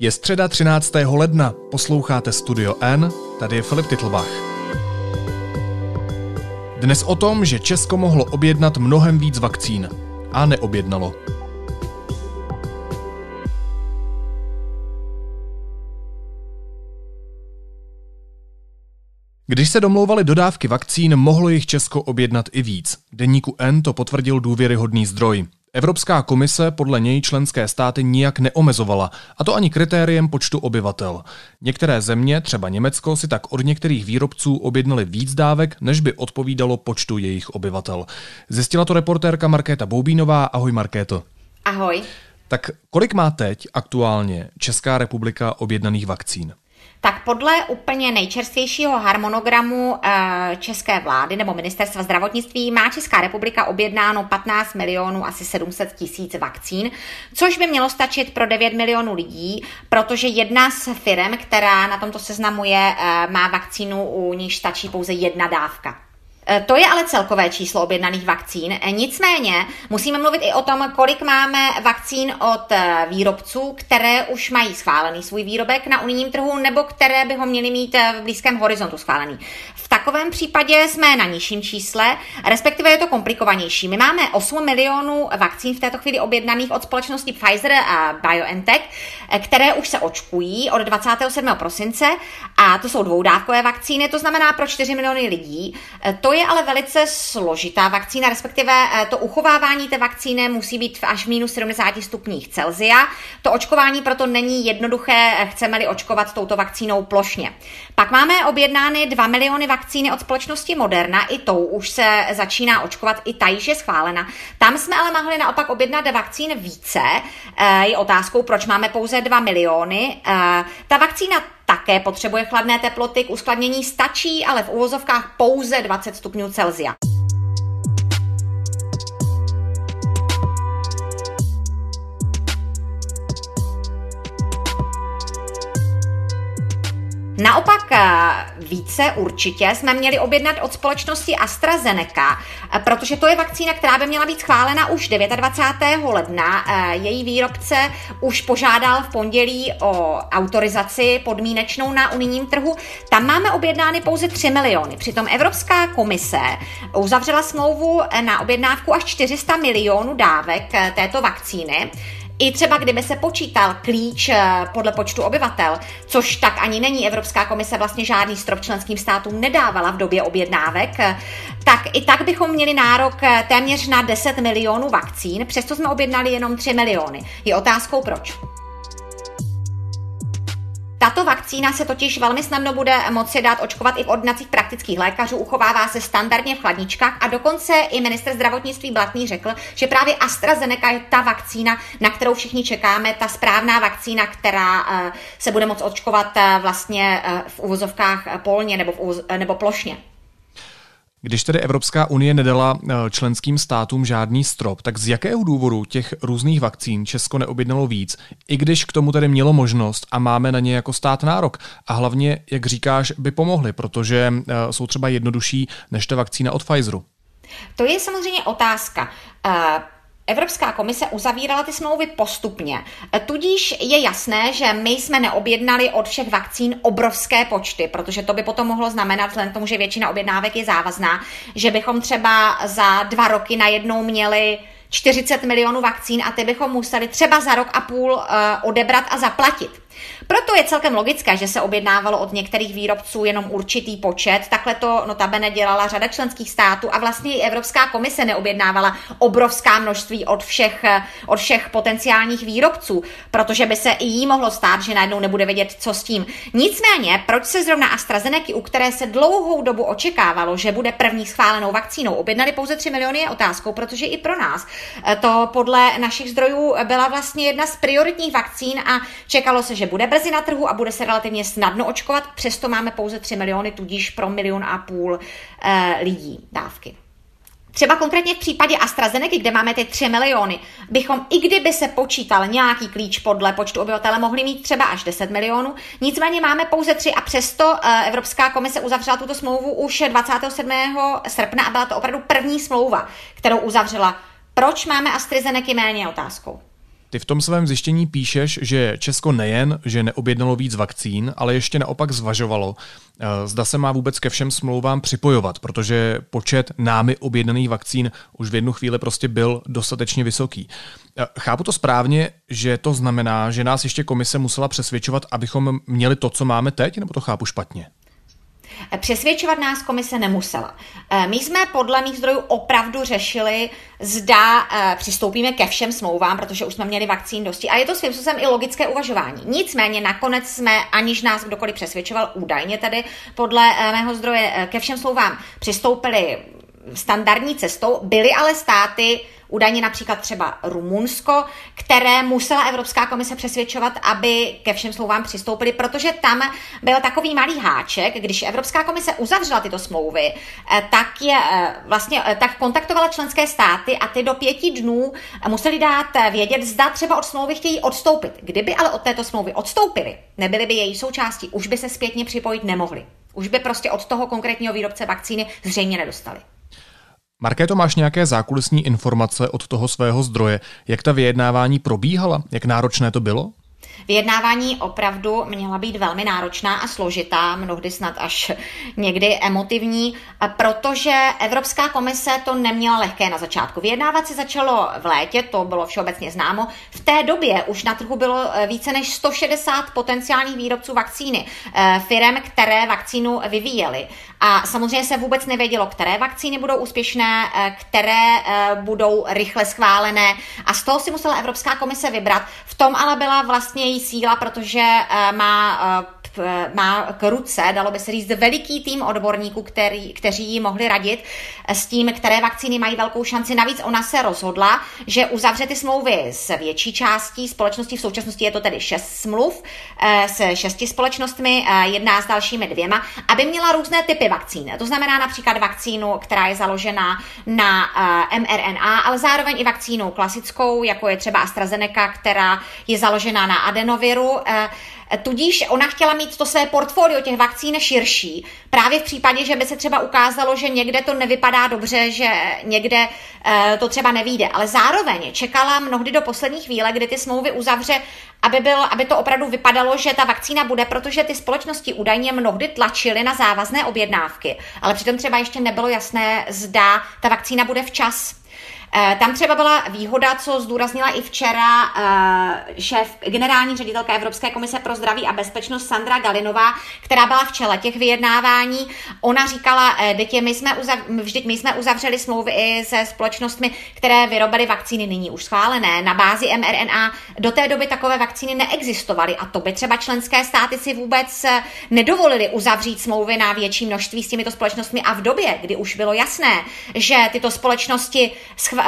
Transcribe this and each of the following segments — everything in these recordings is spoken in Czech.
Je středa 13. ledna, posloucháte Studio N, tady je Filip Titlbach. Dnes o tom, že Česko mohlo objednat mnohem víc vakcín a neobjednalo. Když se domlouvaly dodávky vakcín, mohlo jich Česko objednat i víc. Deníku N to potvrdil důvěryhodný zdroj. Evropská komise podle něj členské státy nijak neomezovala, a to ani kritériem počtu obyvatel. Některé země, třeba Německo, si tak od některých výrobců objednali víc dávek, než by odpovídalo počtu jejich obyvatel. Zjistila to reportérka Markéta Boubínová. Ahoj Markéto. Ahoj. Tak kolik má teď aktuálně Česká republika objednaných vakcín? Tak podle úplně nejčerstvějšího harmonogramu eh, české vlády nebo ministerstva zdravotnictví má Česká republika objednáno 15 milionů asi 700 tisíc vakcín, což by mělo stačit pro 9 milionů lidí, protože jedna z firm, která na tomto seznamu je, eh, má vakcínu, u níž stačí pouze jedna dávka. E, to je ale celkové číslo objednaných vakcín. E, nicméně musíme mluvit i o tom, kolik máme vakcín od e, výrobců, které už mají schválený svůj výrobek na unijním trhu nebo které by ho měli mít v blízkém horizontu schválený. V takovém případě jsme na nižším čísle, respektive je to komplikovanější. My máme 8 milionů vakcín v této chvíli objednaných od společnosti Pfizer a BioNTech, které už se očkují od 27. prosince a to jsou dvoudávkové vakcíny, to znamená pro 4 miliony lidí. To je ale velice složitá vakcína, respektive eh, to uchovávání té vakcíny musí být až v minus 70 stupních Celzia. To očkování proto není jednoduché, eh, chceme-li očkovat touto vakcínou plošně. Pak máme objednány 2 miliony vakcíny od společnosti Moderna, i tou už se začíná očkovat, i ta již je schválena. Tam jsme ale mohli naopak objednat vakcín více. Eh, je otázkou, proč máme pouze 2 miliony. Ta vakcína také potřebuje chladné teploty, k uskladnění stačí, ale v uvozovkách pouze 20 stupňů Celsia. Naopak eh, více určitě jsme měli objednat od společnosti AstraZeneca, eh, protože to je vakcína, která by měla být schválena už 29. ledna. Eh, její výrobce už požádal v pondělí o autorizaci podmínečnou na unijním trhu. Tam máme objednány pouze 3 miliony. Přitom Evropská komise uzavřela smlouvu na objednávku až 400 milionů dávek této vakcíny. I třeba kdyby se počítal klíč eh, podle počtu obyvatel, což tak ani není, Evropská komise vlastně žádný strop členským státům nedávala v době objednávek, eh, tak i tak bychom měli nárok eh, téměř na 10 milionů vakcín, přesto jsme objednali jenom 3 miliony. Je otázkou proč. Tato vakcína se totiž velmi snadno bude moci dát očkovat i v ordinacích praktických lékařů, uchovává se standardně v chladničkách a dokonce i minister zdravotnictví Blatný řekl, že právě AstraZeneca je ta vakcína, na kterou všichni čekáme, ta správná vakcína, která eh, se bude moct očkovat eh, vlastně eh, v uvozovkách polně nebo, v uvoz, nebo plošně. Když tedy Evropská unie nedala eh, členským státům žádný strop, tak z jakého důvodu těch různých vakcín Česko neobjednalo víc, i když k tomu tedy mělo možnost a máme na ně jako stát nárok? A hlavně, jak říkáš, by pomohly, protože eh, jsou třeba jednodušší než ta vakcína od Pfizeru. To je samozřejmě otázka. Uh Evropská komise uzavírala ty smlouvy postupně. Tudíž je jasné, že my jsme neobjednali od všech vakcín obrovské počty, protože to by potom mohlo znamenat, vzhledem tomu, že většina objednávek je závazná, že bychom třeba za dva roky najednou měli 40 milionů vakcín a ty bychom museli třeba za rok a půl uh, odebrat a zaplatit. Proto je celkem logické, že se objednávalo od některých výrobců jenom určitý počet. Takhle to notabene dělala řada členských států a vlastně i Evropská komise neobjednávala obrovská množství od všech, od všech potenciálních výrobců, protože by se i jí mohlo stát, že najednou nebude vědět, co s tím. Nicméně, proč se zrovna AstraZeneca, u které se dlouhou dobu očekávalo, že bude první schválenou vakcínou, objednali pouze 3 miliony, je otázkou, protože i pro nás to podle našich zdrojů byla vlastně jedna z prioritních vakcín a čekalo se, že bude brzy na trhu a bude se relativně snadno očkovat, přesto máme pouze 3 miliony, tudíž pro milion a půl e, lidí dávky. Třeba konkrétně v případě AstraZeneca, kde máme ty 3 miliony, bychom, i kdyby se počítal nějaký klíč podle počtu obyvatele, mohli mít třeba až 10 milionů. Nicméně máme pouze 3 a přesto eh, Evropská komise uzavřela tuto smlouvu už 27. srpna a byla to opravdu první smlouva, kterou uzavřela. Proč máme AstraZeneca méně otázkou? Ty v tom svém zjištění píšeš, že Česko nejen, že neobjednalo víc vakcín, ale ještě naopak zvažovalo, eh, zda se má vůbec ke všem smlouvám připojovat, protože počet námi objednaných vakcín už v jednu chvíli prostě byl dostatečně vysoký. Eh, chápu to správně, že to znamená, že nás ještě komise musela přesvědčovat, abychom měli to, co máme teď, nebo to chápu špatně? Přesvědčovat nás komise nemusela. Eh, my jsme podle mých zdrojů opravdu řešili, zda eh, přistoupíme ke všem smlouvám, protože už jsme měli vakcín dosti. A je to svým způsobem i logické uvažování. Nicméně nakonec jsme, aniž nás kdokoliv přesvědčoval, údajně tedy podle eh, mého zdroje ke všem smlouvám přistoupili standardní cestou, byly ale státy, údajně například třeba Rumunsko, které musela Evropská komise přesvědčovat, aby ke všem smlouvám přistoupili, protože tam byl takový malý háček, když Evropská komise uzavřela tyto smlouvy, eh, tak je eh, vlastně eh, tak kontaktovala členské státy a ty do pěti dnů museli dát vědět, zda třeba od smlouvy chtějí odstoupit. Kdyby ale od této smlouvy odstoupili, nebyly by její součástí, už by se zpětně připojit nemohli. Už by prostě od toho konkrétního výrobce vakcíny zřejmě nedostali. Markéto, máš nějaké zákulisní informace od toho svého zdroje, jak ta vyjednávání probíhala, jak náročné to bylo? Vyjednávání opravdu měla být velmi náročná a složitá, mnohdy snad až někdy emotivní, protože Evropská komise to neměla lehké na začátku. Vyjednávat se začalo v létě, to bylo všeobecně známo. V té době už na trhu bylo eh, více než 160 potenciálních výrobců vakcíny, eh, firm, které vakcínu vyvíjely. A samozřejmě se vůbec nevědělo, které vakcíny budou úspěšné, eh, které budou rychle schválené. A z toho si musela Evropská komise vybrat. V tom ale byla vlastně její síla, protože uh, má uh, má k ruce, dalo by se říct, veliký tým odborníků, který, kteří jí mohli radit s tím, které vakcíny mají velkou šanci. Navíc ona se rozhodla, že uzavře ty smlouvy s větší částí společnosti, v současnosti je to tedy šest smluv s šesti společnostmi, jedná s dalšími dvěma, aby měla různé typy vakcín. To znamená například vakcínu, která je založena na mRNA, ale zároveň i vakcínu klasickou, jako je třeba AstraZeneca, která je založena na adenoviru. Tudíž ona chtěla mít to své portfolio těch vakcín širší. Právě v případě, že by se třeba ukázalo, že někde to nevypadá dobře, že někde eh, to třeba nevíde. Ale zároveň čekala mnohdy do poslední chvíle, kdy ty smlouvy uzavře, aby, byl, aby to opravdu vypadalo, že ta vakcína bude, protože ty společnosti údajně mnohdy tlačily na závazné objednávky. Ale přitom třeba ještě nebylo jasné, zda ta vakcína bude včas. Eh, tam třeba byla výhoda, co zdůraznila i včera eh, šéf, generální ředitelka Evropské komise pro zdraví a bezpečnost Sandra Galinová, která byla v čele těch vyjednávání. Ona říkala, eh, dětě, my jsme uzav, vždyť my jsme uzavřeli smlouvy i se společnostmi, které vyrobily vakcíny nyní už schválené na bázi mRNA. Do té doby takové vakcíny neexistovaly a to by třeba členské státy si vůbec nedovolili uzavřít smlouvy na větší množství s těmito společnostmi a v době, kdy už bylo jasné, že tyto společnosti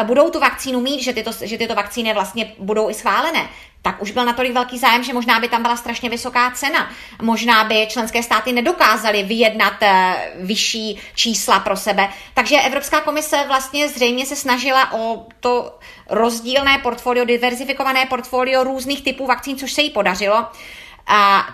budou tu vakcínu mít, že tyto, že tyto vakcíny vlastně budou i schválené, tak už byl natolik velký zájem, že možná by tam byla strašně vysoká cena. Možná by členské státy nedokázaly vyjednat eh, vyšší čísla pro sebe. Takže Evropská komise vlastně zřejmě se snažila o to rozdílné portfolio, diverzifikované portfolio různých typů vakcín, což se jí podařilo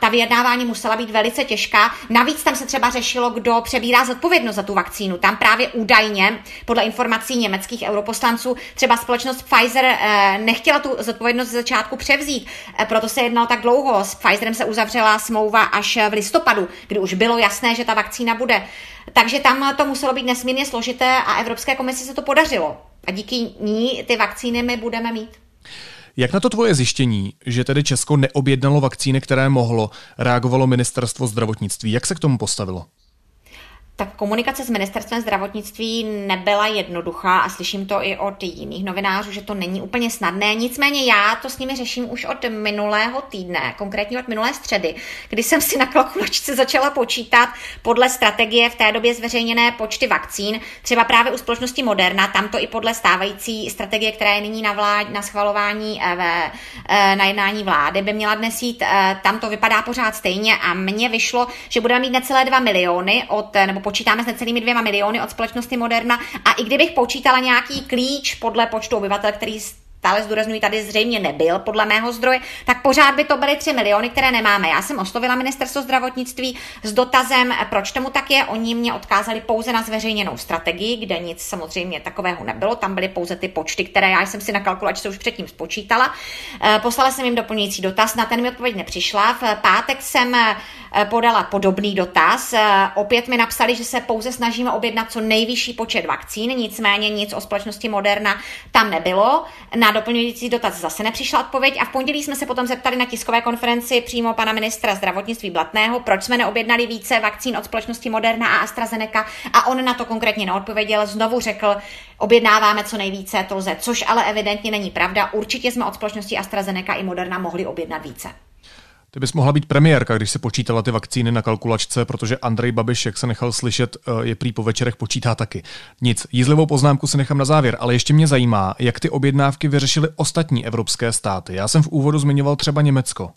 ta vyjednávání musela být velice těžká. Navíc tam se třeba řešilo, kdo přebírá zodpovědnost za tu vakcínu. Tam právě údajně, podle informací německých europoslanců, třeba společnost Pfizer eh, nechtěla tu zodpovědnost ze začátku převzít, eh, proto se jednalo tak dlouho. S Pfizerem se uzavřela smlouva až v listopadu, kdy už bylo jasné, že ta vakcína bude. Takže tam to muselo být nesmírně složité a Evropské komisi se to podařilo. A díky ní ty vakcíny my budeme mít. Jak na to tvoje zjištění, že tedy Česko neobjednalo vakcíny, které mohlo, reagovalo ministerstvo zdravotnictví? Jak se k tomu postavilo? Tak komunikace s ministerstvem zdravotnictví nebyla jednoduchá a slyším to i od jiných novinářů, že to není úplně snadné. Nicméně já to s nimi řeším už od minulého týdne, konkrétně od minulé středy, kdy jsem si na kalkulačce začala počítat podle strategie v té době zveřejněné počty vakcín, třeba právě u společnosti Moderna, tam to i podle stávající strategie, která je nyní na, vlád, na schvalování eh, ve, eh, na jednání vlády, by měla dnes jít, eh, tam to vypadá pořád stejně a mně vyšlo, že budeme mít necelé 2 miliony od, nebo počítáme s necelými dvěma miliony od společnosti Moderna. A i kdybych počítala nějaký klíč podle počtu obyvatel, který stále zdůraznuju, tady zřejmě nebyl podle mého zdroje, tak pořád by to byly 3 miliony, které nemáme. Já jsem oslovila ministerstvo zdravotnictví s dotazem, proč tomu tak je. Oni mě odkázali pouze na zveřejněnou strategii, kde nic samozřejmě takového nebylo. Tam byly pouze ty počty, které já jsem si na kalkulačce už předtím spočítala. Eh, poslala jsem jim doplňující dotaz, na ten mi odpověď nepřišla. V pátek jsem eh, podala podobný dotaz. Eh, opět mi napsali, že se pouze snažíme objednat co nejvyšší počet vakcín, nicméně nic o společnosti Moderna tam nebylo. Na doplňující dotaz zase nepřišla odpověď a v pondělí jsme se potom zeptali na tiskové konferenci přímo pana ministra zdravotnictví Blatného, proč jsme neobjednali více vakcín od společnosti Moderna a AstraZeneca a on na to konkrétně neodpověděl. Znovu řekl, objednáváme co nejvíce, to lze, což ale evidentně není pravda. Určitě jsme od společnosti AstraZeneca i Moderna mohli objednat více. Ty bys mohla být premiérka, když se počítala ty vakcíny na kalkulačce, protože Andrej Babiš, jak se nechal slyšet, eh, je prý po večerech počítá taky. Nic, jízlivou poznámku si nechám na závěr, ale ještě mě zajímá, jak ty objednávky vyřešily ostatní evropské státy. Já jsem v úvodu zmiňoval třeba Německo.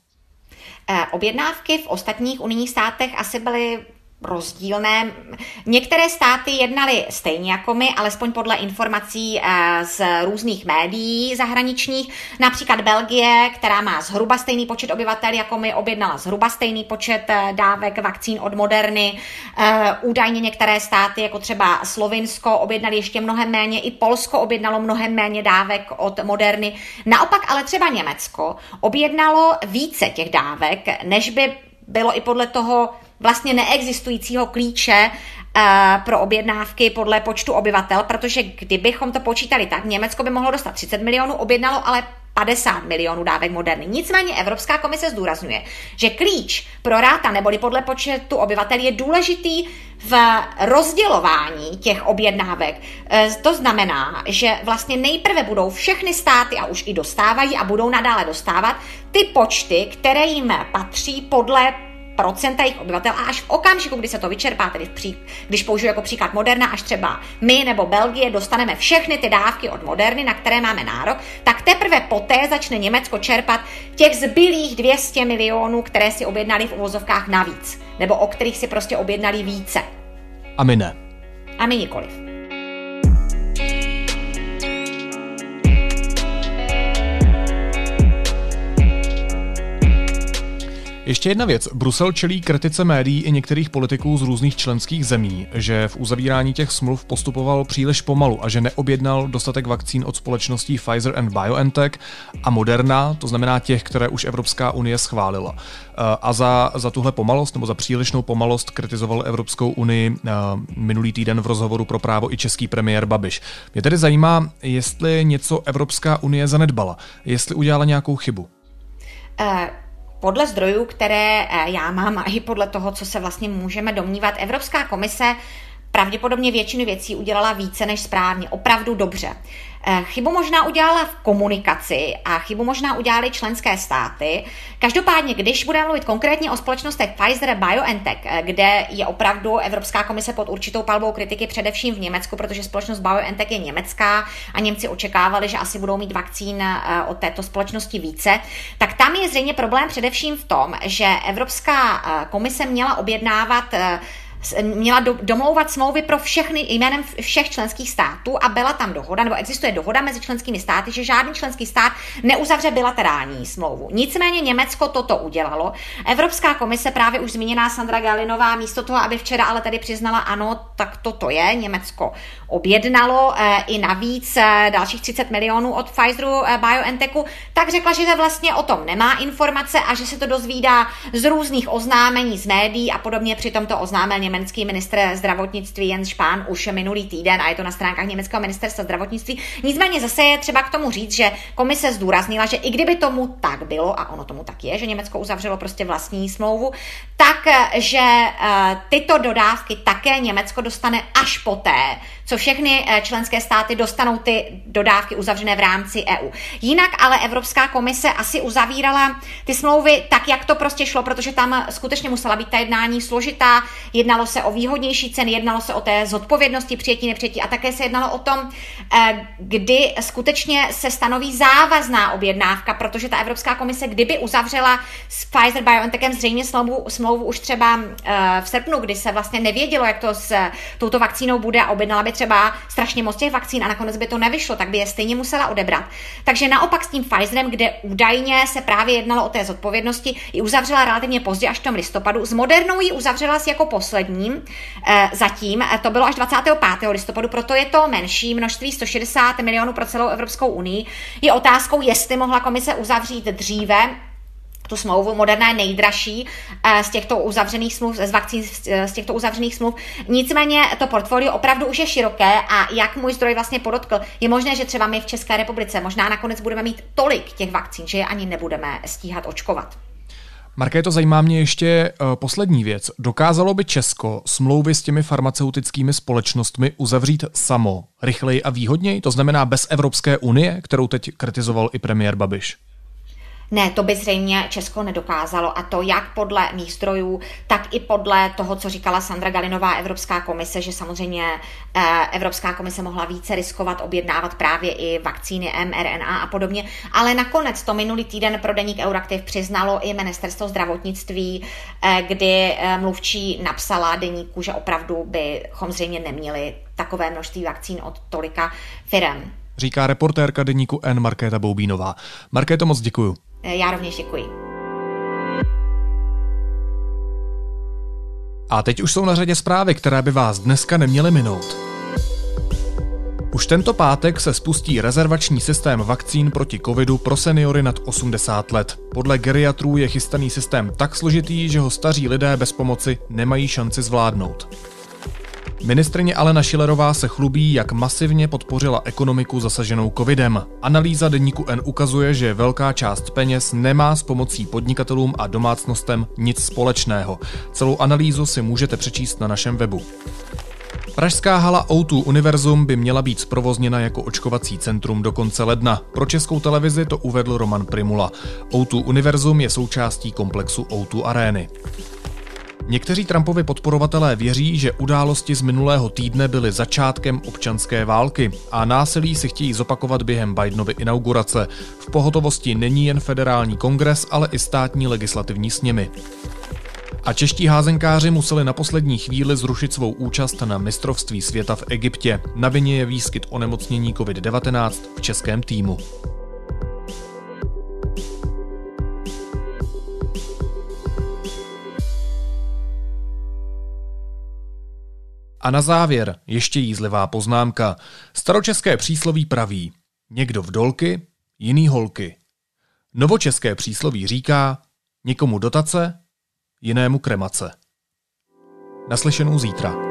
Eh, objednávky v ostatních unijních státech asi byly rozdílné. Některé státy jednaly stejně jako my, alespoň podle informací eh, z různých médií zahraničních. Například Belgie, která má zhruba stejný počet obyvatel jako my, objednala zhruba stejný počet eh, dávek vakcín od Moderny. Eh, údajně některé státy, jako třeba Slovinsko, objednali ještě mnohem méně, i Polsko objednalo mnohem méně dávek od Moderny. Naopak ale třeba Německo objednalo více těch dávek, než by bylo i podle toho vlastně neexistujícího klíče uh, pro objednávky podle počtu obyvatel, protože kdybychom to počítali tak, Německo by mohlo dostat 30 milionů, objednalo ale 50 milionů dávek moderny. Nicméně Evropská komise zdůrazňuje, že klíč pro ráta neboli podle počtu obyvatel je důležitý v rozdělování těch objednávek. Eh, to znamená, že vlastně nejprve budou všechny státy a už i dostávají a budou nadále dostávat ty počty, které jim patří podle procenta jejich obyvatel a až v okamžiku, kdy se to vyčerpá, tedy v pří, když použiju jako příklad Moderna, až třeba my nebo Belgie dostaneme všechny ty dávky od Moderny, na které máme nárok, tak teprve poté začne Německo čerpat těch zbylých 200 milionů, které si objednali v uvozovkách navíc, nebo o kterých si prostě objednali více. A my ne. A my nikoliv. Ještě jedna věc. Brusel čelí kritice médií i některých politiků z různých členských zemí, že v uzavírání těch smluv postupoval příliš pomalu a že neobjednal dostatek vakcín od společností Pfizer and BioNTech a Moderna, to znamená těch, které už Evropská unie schválila. Eh, a za, za tuhle pomalost nebo za přílišnou pomalost kritizoval Evropskou unii eh, minulý týden v rozhovoru pro právo i český premiér Babiš. Mě tedy zajímá, jestli něco Evropská unie zanedbala, jestli udělala nějakou chybu. Uh podle zdrojů, které eh, já mám a i podle toho, co se vlastně můžeme domnívat, Evropská komise pravděpodobně většinu věcí udělala více než správně, opravdu dobře. Eh, chybu možná udělala v komunikaci a chybu možná udělali členské státy. Každopádně, když budeme mluvit konkrétně o společnostech Pfizer BioNTech, eh, kde je opravdu Evropská komise pod určitou palbou kritiky především v Německu, protože společnost BioNTech je německá a Němci očekávali, že asi budou mít vakcín eh, od této společnosti více, tak tam je zřejmě problém především v tom, že Evropská komise měla objednávat měla do, domlouvat smlouvy pro všechny jménem všech členských států a byla tam dohoda, nebo existuje dohoda mezi členskými státy, že žádný členský stát neuzavře bilaterální smlouvu. Nicméně Německo toto udělalo. Evropská komise, právě už zmíněná Sandra Galinová, místo toho, aby včera ale tady přiznala, ano, tak toto je, Německo objednalo e, i navíc e, dalších 30 milionů od Pfizeru e, BioNTechu, tak řekla, že vlastně o tom nemá informace a že se to dozvídá z různých oznámení z médií a podobně. Přitom to oznámil německý ministr zdravotnictví Jens Spahn už minulý týden a je to na stránkách německého ministerstva zdravotnictví. Nicméně zase je třeba k tomu říct, že komise zdůraznila, že i kdyby tomu tak bylo, a ono tomu tak je, že Německo uzavřelo prostě vlastní smlouvu, tak že uh, tyto dodávky také Německo dostane až poté, co všechny eh, členské státy dostanou ty dodávky uzavřené v rámci EU. Jinak ale Evropská komise asi uzavírala ty smlouvy tak, jak to prostě šlo, protože tam skutečně musela být ta jednání složitá. Jednalo se o výhodnější ceny, jednalo se o té zodpovědnosti přijetí, nepřijetí a také se jednalo o tom, eh, kdy skutečně se stanoví závazná objednávka, protože ta Evropská komise, kdyby uzavřela s Pfizer BioNTechem zřejmě smlouvu, smlouvu už třeba eh, v srpnu, kdy se vlastně nevědělo, jak to s touto vakcínou bude a objednala by třeba strašně moc těch vakcín a nakonec by to nevyšlo, tak by je stejně musela odebrat. Takže naopak s tím Pfizerem, kde údajně se právě jednalo o té zodpovědnosti, ji uzavřela relativně pozdě, až v tom listopadu. S Modernou ji uzavřela s jako posledním e, zatím, e, to bylo až 25. listopadu, proto je to menší množství 160 milionů pro celou Evropskou unii. Je otázkou, jestli mohla komise uzavřít dříve, tu smlouvu. Moderna je nejdražší eh, z těchto uzavřených smluv, z vakcín z těchto uzavřených smluv. Nicméně to portfolio opravdu už je široké a jak můj zdroj vlastně podotkl, je možné, že třeba my v České republice možná nakonec budeme mít tolik těch vakcín, že je ani nebudeme stíhat očkovat. to zajímá mě ještě uh, poslední věc. Dokázalo by Česko smlouvy s těmi farmaceutickými společnostmi uzavřít samo, rychleji a výhodněji? To znamená bez Evropské unie, kterou teď kritizoval i premiér Babiš? Ne, to by zřejmě Česko nedokázalo a to jak podle mých zdrojů, tak i podle toho, co říkala Sandra Galinová Evropská komise, že samozřejmě eh, Evropská komise mohla více riskovat, objednávat právě i vakcíny mRNA a podobně, ale nakonec to minulý týden pro deník Euraktiv přiznalo i ministerstvo zdravotnictví, eh, kdy eh, mluvčí napsala deníku, že opravdu bychom zřejmě neměli takové množství vakcín od tolika firm. Říká reportérka deníku N Markéta Boubínová. Markéto, moc děkuju. Eh, já rovněž děkuji. A teď už jsou na řadě zprávy, které by vás dneska neměly minout. Už tento pátek se spustí rezervační systém vakcín proti covidu pro seniory nad 80 let. Podle geriatrů je chystaný systém tak složitý, že ho staří lidé bez pomoci nemají šanci zvládnout. Ministrně Alena Šilerová se chlubí, jak masivně podpořila ekonomiku zasaženou covidem. Analýza deníku N ukazuje, že velká část peněz nemá s pomocí podnikatelům a domácnostem nic společného. Celou analýzu si můžete přečíst na našem webu. Pražská hala O2 Univerzum by měla být zprovozněna jako očkovací centrum do konce ledna. Pro českou televizi to uvedl Roman Primula. O2 Univerzum je součástí komplexu O2 Arény. Někteří Trumpovi podporovatelé věří, že události z minulého týdne byly začátkem občanské války a násilí si chtějí zopakovat během Bidenovy inaugurace. V pohotovosti není jen federální kongres, ale i státní legislativní sněmy. A čeští házenkáři museli na poslední chvíli zrušit svou účast na mistrovství světa v Egyptě. Na vině je výskyt onemocnění COVID-19 v českém týmu. A na závěr ještě jízlivá poznámka. Staročeské přísloví praví někdo v dolky, jiný holky. Novočeské přísloví říká někomu dotace, jinému kremace. Naslyšenou zítra.